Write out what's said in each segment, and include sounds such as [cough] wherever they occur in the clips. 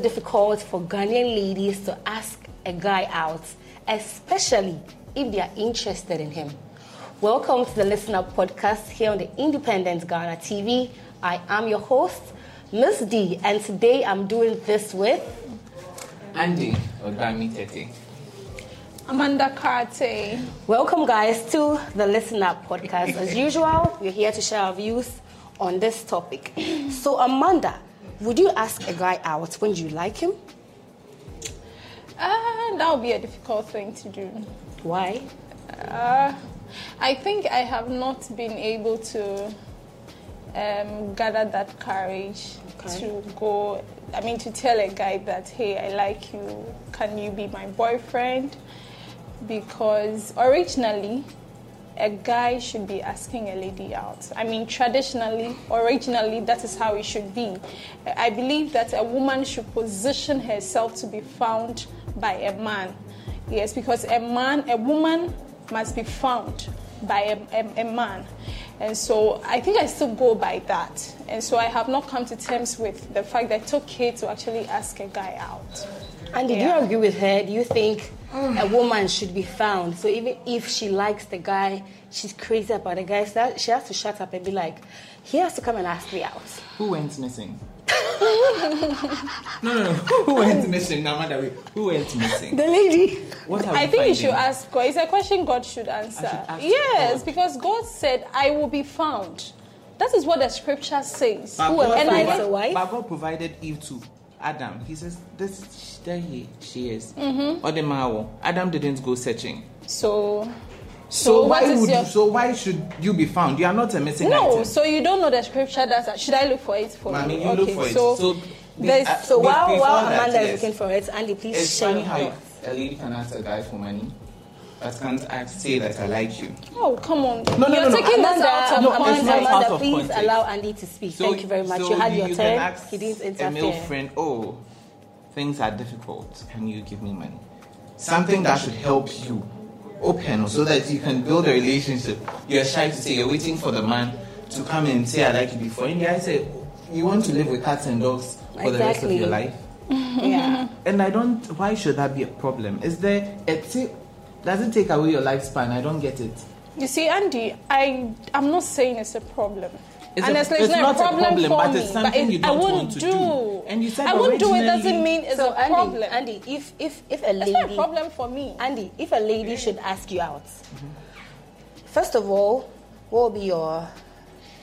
So, why is it difficult for Ghanaian ladies to ask a guy out, especially if they are interested in him? Welcome to the Listen Up podcast here on the Independent Ghana TV. I am your host, Miss D, and today I'm doing this with Andy Ogami Tete. Amanda Karte. Welcome, guys, to the Listen Up podcast. As [laughs] usual, we're here to share our views on this topic. So, Amanda, would you ask a guy out when you like him? Uh, that would be a difficult thing to do. Why? Uh, I think I have not been able to um, gather that courage Okay. to go. I mean, to tell a guy that, hey, I like you, can you be my boyfriend? Because originally, a guy should be asking a lady out. I mean, traditionally, originally, that is how it should be. I believe that a woman should position herself to be found by a man. Yes, because a man, a woman must be found by a, a, a man. And so I think I still go by that. And so I have not come to terms with the fact that it's okay to actually ask a guy out. And did Yeah. you agree with her? Do you think a woman should be found? So even if she likes the guy, she's crazy about the guy, so she has to shut up and be like, he has to come and ask me out. Who went missing? [laughs] no, no, no. Who went missing? No matter wait. Who went missing? The lady. What are I we think you should ask God. It's a question God should answer. ask yes, God. because God said, I will be found. That is what the scripture says. But Whoever God And finds I- a wife. But God provided Eve to Adam. He says, "This there he she is." Mm-hmm. Or the Mawo. Adam didn't go searching. So, So, what why would your- so why should you be found? You are not a missing no, item. so you don't know the scripture. That's should I look for it for I you? mean, you okay, look for it. So, So, there's- uh, So while, while Amanda is yes. looking for it, Andy, please It's share funny how a lady can ask a guy for money, but can't ask, say that I like you. oh come on, no, you're no, no. taking this Amanda, out of No, it's context. not Amanda, out of please context. allow Andy to speak. Thank you very much. you had your you turn. He didn't A male friend, oh, things are difficult. Can you give me money? Something that should help you open so that you can build a relationship. You're shy to say you're waiting for the man to come and say I like you before. And the guy say you want to live with cats and dogs for the rest of your life. [laughs] Yeah. And I don't. Why should that be a problem? Is there? It ta- does it take away your lifespan? I don't get it. You see, Andy, I I'm not saying it's a problem. It's and a- it's, it's not, not a a problem, problem, for but me. it's something it- you I don't wouldn't want to do. do. And you said I wouldn't do it doesn't mean it's so a Andy, problem. Andy, if if if a lady, it's not a problem for me. Andy, if a lady should ask you out, first of all, what will be your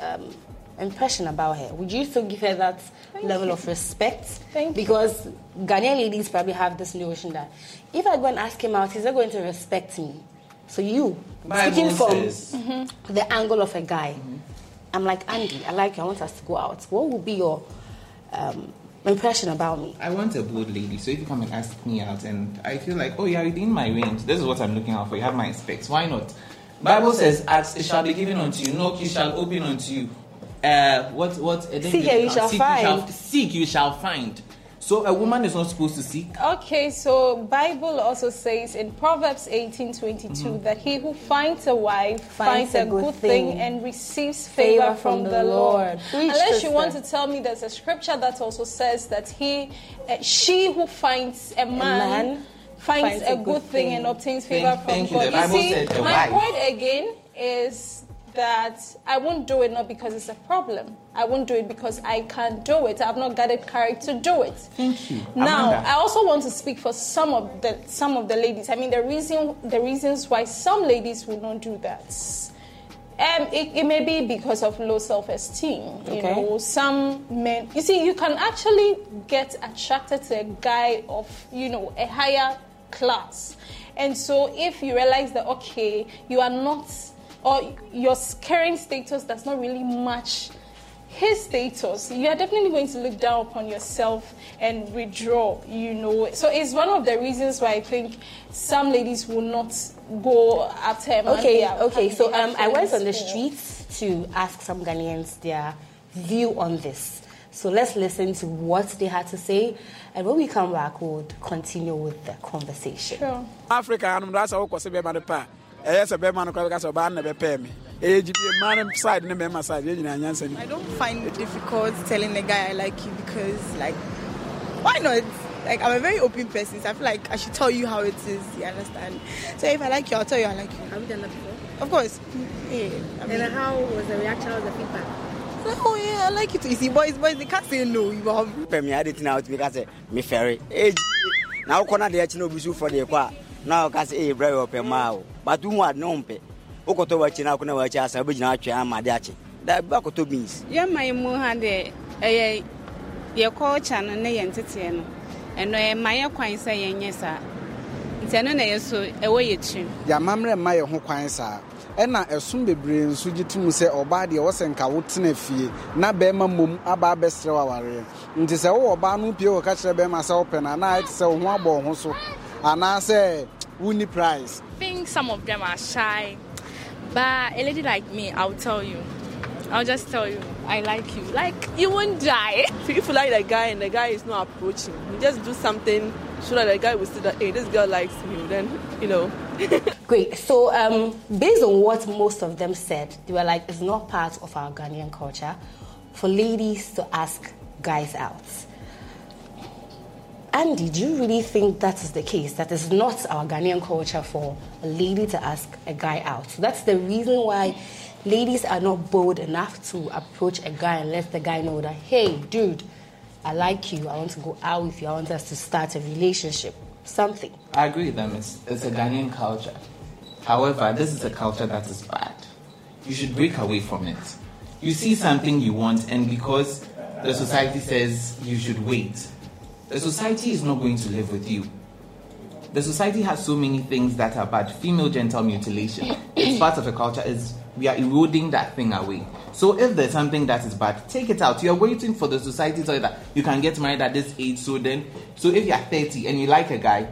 um, impression about her? Would you still give her that level of respect? Thank you. because Ghanaian ladies probably have this notion that if I go and ask him out, he's not going to respect me. So you, Bible speaking from says- the angle of a guy, I'm like Andy. I like you. I want us to go out. What would be your um, impression about me? I want a bold lady, so if you come and ask me out, and I feel like, oh, you're within my range. This is what I'm looking out for. You have my specs. Why not? Bible says, "Ask, it shall be given unto you. Knock, it shall open unto you." Uh, what? What? uh, Seek and you shall seek, find. You shall, seek, you shall find. So a woman is not supposed to seek. Okay, so Bible also says in Proverbs 18:22 Mm-hmm. that he who finds a wife finds, a good thing, and receives Favor favor, from from, the the Lord. Lord. Preach, Unless you want to tell me there's a scripture that also says that he, uh, she who finds a man, man finds, a good thing, and obtains favor Thank- from thank you. God. The Bible see, said my wife. point again is that I won't do it not because it's a problem. I won't do it because I can't do it. I've not got the courage to do it. Thank you. Now, Amanda. I also want to speak for some of the some of the ladies. I mean, the reason the reasons why some ladies will not do that. Um, it, it may be because of low self-esteem. You Okay. know, some men. You see, you can actually get attracted to a guy of you know a higher class, and so if you realize that okay, you are not, or your current status does not really match his status, you are definitely going to look down upon yourself and withdraw, you know. So it's one of the reasons why I think some ladies will not go after him. man Okay, they are- okay. So um, I went on the streets to ask some Ghanaians their view on this. So let's listen to what they had to say, and when we come back, we'll continue with the conversation. Sure. africa hanom da sɛ wokɔ sɛ bɛma no pɛ a ɛyɛ sɛ bɛma no kora bɛka sɛ ɔbaa no na bɛpɛɛ me ɛyɛ gyibie ma no side ne bɛma side yɛ nyinaa nyansa ni I don't find it difficult telling a guy I like you because, like, Why not? Like I'm a very open person, so I feel like I should tell you how it is. You understand? So if I like you, I'll tell you I like you. Have you done that before? Of course. Yeah. I mean, And how was the reaction? How was the feedback? oh yeah, I like you too. You see, boys, boys, they can't say no. You have pɛ me ade tena wotumi ka sɛ mefɛre ɛgyi na wokɔ no adeɛ akyi na obi na woka sɛ ɛyɛ wɔpɛ maa o but wohu ade ne wokɔtɔ wakyi na wokɔ na wakyi asa wobɛgyina atwɛ ama ade akye da bi akɔtɔ beans. Yɛma yɛ mu ha deɛ ɛyɛ yɛ kɔɔkya no ne yɛn teteɛ no. Ɛno ɛma yɛ kwan sɛ yɛnyɛ saa nti ɛno na yɛ so ɛwɔ yɛ tirim yɛamammerɛ mma yɛ ho kwan saa ɛna ɛsom bebree nso gye to mu sɛ ɔbaa deɛ wɔsɛ nka wotena fie. Na bɛrima mmom aba abɛsrɛ w awareɛ nti sɛ wowɔ ɔbaa no wopie wɔka kyerɛ bɛrima sɛ wopɛ no anaa ɛte sɛ wo ho abɔ wo ho so. Anaasɛ wonni price I think some of them are shy, but a lady like me, I'll tell you. I'll just tell you, I like you. Like, you won't die. [laughs] if you like the guy and the guy is not approaching, you just do something so that the guy will see that hey, this girl likes me. Then you know. [laughs] Great. So, um, based on what most of them said, they were like, it's not part of our Ghanaian culture for ladies to ask guys out. Andy, do you really think that is the case? That is not our Ghanaian culture for a lady to ask a guy out. So that's the reason why ladies are not bold enough to approach a guy and let the guy know that, hey, dude, I like you. I want to go out with you. I want us to start a relationship. Something. I agree with them. It's, it's a Ghanaian culture. However, this is a culture that is bad. You should break away from it. You see something you want, and because the society says you should wait, the society is not going to live with you. The society has so many things that are bad. Female genital mutilation. It's part of a culture. Is we are eroding that thing away. So if there's something that is bad, take it out. You're waiting for the society to tell you that you can get married at this age. So then, so if you're 30 and you like a guy,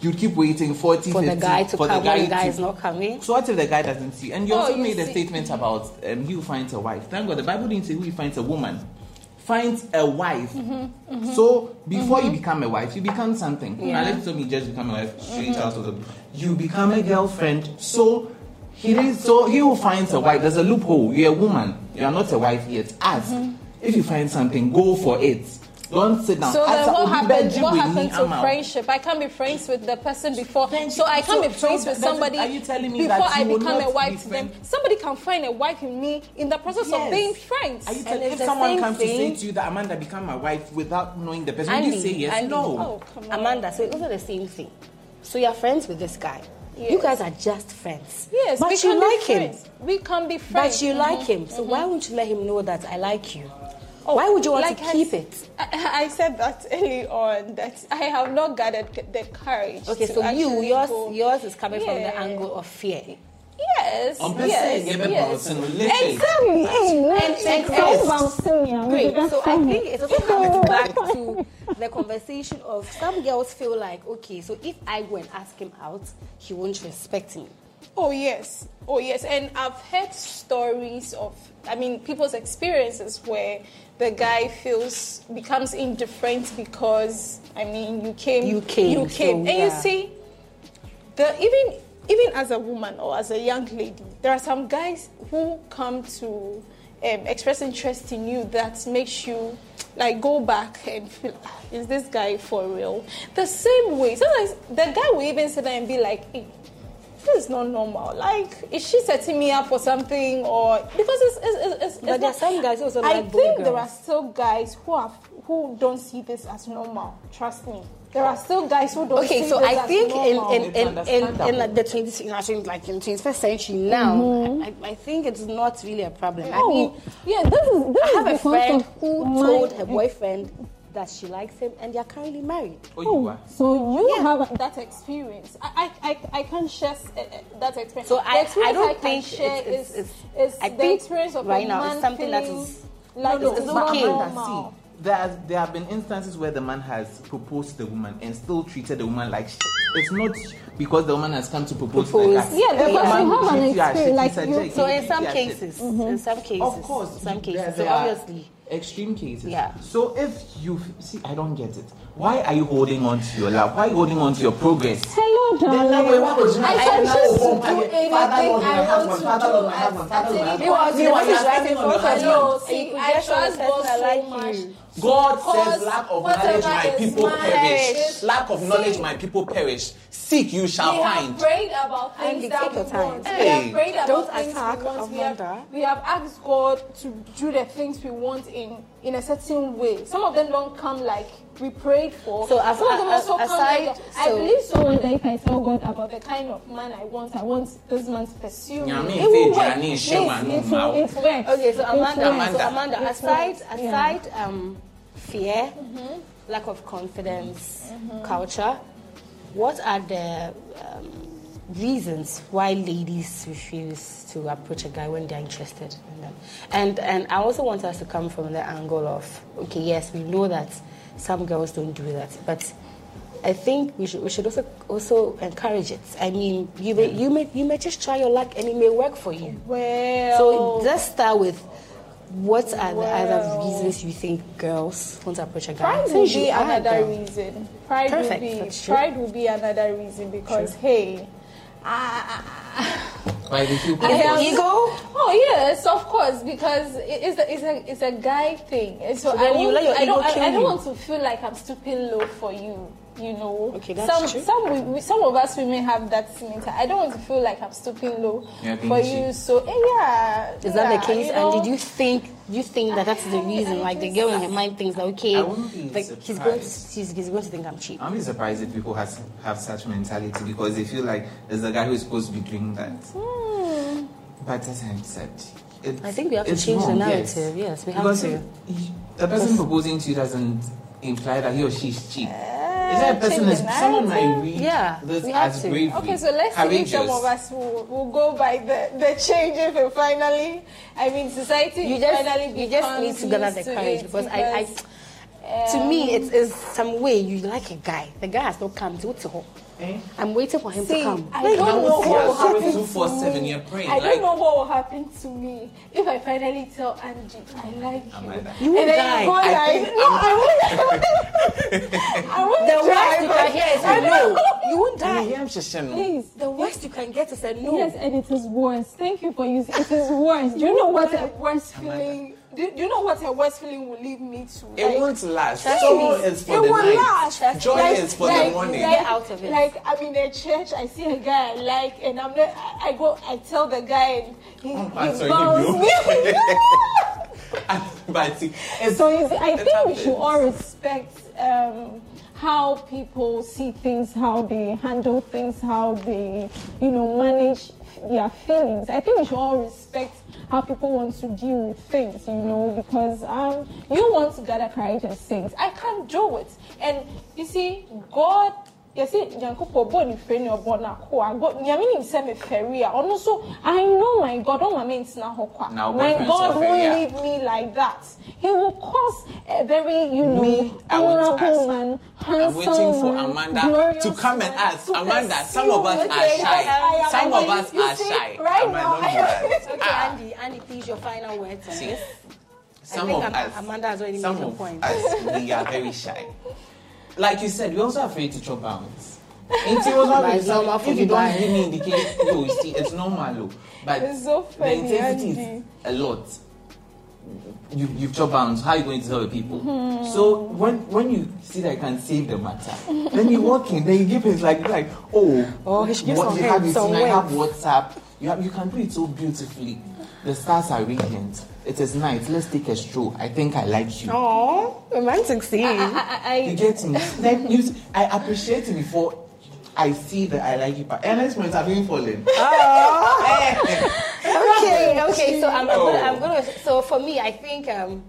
you keep waiting 40, For the 50, guy to for come the guy when the guy to- is not coming. So what if the guy doesn't see? And you Oh, also you made a statement about um, he who finds a wife. Thank God the Bible didn't say who he finds a woman. Finds a wife. Mm-hmm, mm-hmm. So before you mm-hmm. become a wife, you become something. Unless you told me just become a wife straight mm-hmm. out of the you become a girlfriend. So he is so he who finds a wife, there's a loophole. You're a woman, you are not a wife yet. Ask. If you find something, go for it. Don't sit down. So then, what Obi happened? What Winnie happened to friendship? I can't be friends with the person before. Thank So. I can't So- be friends so with somebody are you telling me before that I you will become a wife be to them. Somebody can find a wife in me in the process Yes. of being friends. Are you And telling, it's if the someone same comes to say thing- to you that Amanda become my wife without knowing the person, would Andy, you say yes? Andy. No. Oh, come on. Amanda, so it's also the same thing. So you're friends with this guy. You Yes. guys are just friends. Yes, but we you can like be him. friends. We can be friends. But you like Mhm. him. So why won't you let him know that I like you? Oh, why would you want like to I keep s- it? I, [laughs] I said that early on that I have not gathered the courage. Okay, to so you, yours, go- yours is coming from the angle of fear. Yes. I'm yes. saying, yeah, but yes. person relation. And, and Great. So I think it also comes [laughs] back to the conversation of some girls feel like, okay, so if I go and ask him out, he won't respect me. Oh yes, oh yes, and I've heard stories of, I mean, people's experiences where the guy feels becomes indifferent because, I mean, you came, You came, you came, so, and yeah. you see, the even even as a woman or as a young lady, there are some guys who come to um, express interest in you that makes you like go back and feel, "Ah, is this guy for real? The same way, sometimes the guy will even sit there and be like, hey, is not normal. Like, is she setting me up for something or because it's it's, it's, it's But there are some guys who also I like bold think there girls. are still guys who have who don't see this as normal. Trust me, there are still guys who don't. Okay, see so this I as think in normal. in, It's in, in, in like the 20th, like in 21st century now, mm-hmm. I, I think it's not really a problem. I Oh, mean, yeah, this is this I is have a friend who told her boyfriend that she likes him and they are currently married. Oh, you are. So you have that experience. I I, I, I can't share uh, uh, that experience. So The I, I don't can think share it's, is, it's, it's is I the think experience of right a now man it's something that is feeling like no, it's it's not okay. normal. See, there, has- there have been instances where the man has proposed to the woman and still treated the woman like shit. It's not because the woman has come to propose, to the Propose. guy. Yeah, If the because man you have an treats you as experience, like you- so in some you as shit." cases, in some cases, Of course, some cases. so there are obviously, extreme cases. Yeah. So if you see, I don't get it. Why are you holding on to your love? Why are you holding on to your progress? hello. No, Then we want to I I can now choose to go do anything Father, Lord, my I want to do Lord, my at- husband, at Father, Lord, my any husband. point. Meanwhile, you are Writing spending on your for husband. No, So see, you I just trust God so much. You. God says, lack of knowledge, my people mine perish. is- Lack of knowledge, my people perish. Seek, you shall we have find. prayed about Andy, things that take we your time. want. We Hey. have prayed about Don't things attack we want. We have, we have asked God to do the things we want in in a certain way. Some of them don't come like we prayed for. So as- some of them as- also come aside- like I believe so much that if I tell God about the kind of man I want, I want this man to pursue me. Nyame It will mfe work. Yes, m'ano it mma wo. will- it works. Okay, so Amanda, Amanda. so Amanda, It aside yeah. aside um, fear, lack of confidence, culture, what are the um, reasons why ladies refuse to approach a guy when they're interested in them? And and I also want us to come from the angle of okay, yes, we know that some girls don't do that, but I think we should we should also also encourage it. I mean, you may you may you may just try your luck and it may work for you. Well, So let's start with what are the other reasons you think girls want to approach a guy? Pride will be another girl. reason. Pride Perfect, will be that's true. pride will be another reason because hey, I, Why did you I am- Ego? Oh yes, of course, because it's a, it's a it's a guy thing. And So, So I, then you let your I don't ego I, kill I don't want to feel like I'm stooping low for you. You know, Okay, that's some true. some we, we, some of us women have that mentality. I don't want to feel like I'm stooping low You're for you. So eh, yeah, Is that the case? you and know. did you think you think that that's the reason? Like the girl in her mind thinks that okay, I wouldn't like he's going to, he's, he's going to think I'm cheap. I'm really surprised if people has, have such mentality because they feel like there's a guy who is supposed to be doing that. Hmm. But as I said, it, I think we have to it's change the narrative. Yes, we have because to. he- the person proposing to you doesn't imply that he or she is cheap. Is that a person change someone might read Yeah, this we have as to. bravery, Okay, so let's see if courageous. some of us will, will go by the, the change if it finally, I mean, society You just finally you just need to gather the courage it because I, I because, to me um, it is some way you like a guy. The guy has not come to to. Eh? I'm waiting for him See, to come. I Like, don't know what will happen to me. I like- don't know what will happen to me if I finally tell Angie I like you. Amanda. You will die. you go I like, think no, I won't. [laughs] I won't the worst you can hear is I a know. no. You won't I die. am just saying, Please. The worst you can get is a no. Yes, and it is worse. Thank you for using it is worse. Do you know what a worst feeling? Do, do you know what a worst feeling will lead me to? It Like, won't last. Trust Joy me. is for it the will night. last. Joy Like- is for like- the morning. Like, Get out of it. Like I'm in a church, I see a guy I like, and I'm not. I I go, I tell the guy, and he, I'm he sorry, bounds you me. [laughs] [laughs] but see, So you I it think we should all respect um, how people see things, how they handle things, how they, you know, manage their feelings. I think we should all respect how people want to deal with things, you know, because um, you want to gather courage and things. I can't do it. And you see, God. Yɛsɛ nyankopɔn bɔ ne fɛ ne ɔbɔ n'ako a god nyame nim sɛ mefɛre a ɔno nso i know my god ɔma me ntena hɔ kwa Now, my boyfriend god suffer, won't yeah. leave me like that he will cause a very you know Me, I want to honorable ask. man I'm waiting for Amanda to come and ask. Amanda, some of us me. are shy. I am- Some I of us you are see, shy. right Amanda, now don't. [laughs] Okay, Ah. Andy, Andy, please, your final words on See, this. Some think of Am- us, Amanda has already some made her of point. us, we are very shy. [laughs] Like you said, we're also afraid to chop bounds. Ain't it was not But really it's If you you don't give me indication, no, you see, it's normal, though. But It's so the funny, intensity is a lot. You, you've chopped bounds. How are you going to tell the people? Hmm. So when when you see that you can save the matter, then you walk in, then you give it like like oh Oh, he should give what some you have hints, it, some I have. WhatsApp. You have you can do it so beautifully. The stars are radiant. It is night. Let's take a stroll. I think I like you. Oh, romantic scene. I, You get me? Then you, I appreciate it before I see that I like you. But at this point, I've been falling. okay, okay. So I'm, I'm, Oh. gonna, I'm gonna. So for me, I think um,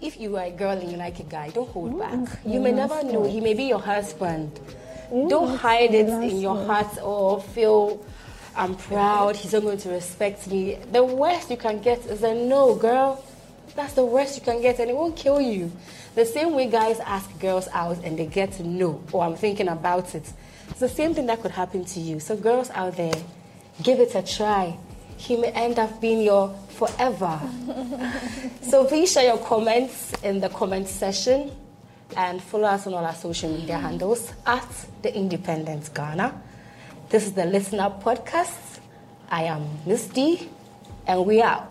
if you are a girl and you like a guy, don't hold back. You may never know. He may be your husband. Don't hide it in your heart or feel I'm proud. He's not going to respect me. The worst you can get is a no, girl. That's the worst you can get, and it won't kill you. The same way guys ask girls out and they get know, oh, I'm thinking about it. It's the same thing that could happen to you. So, girls out there, give it a try. He may end up being your forever. [laughs] so, please share your comments in the comment section and follow us on all our social media handles at The Independent Ghana. This is the Listen Up podcast. I am Miss D, and we out.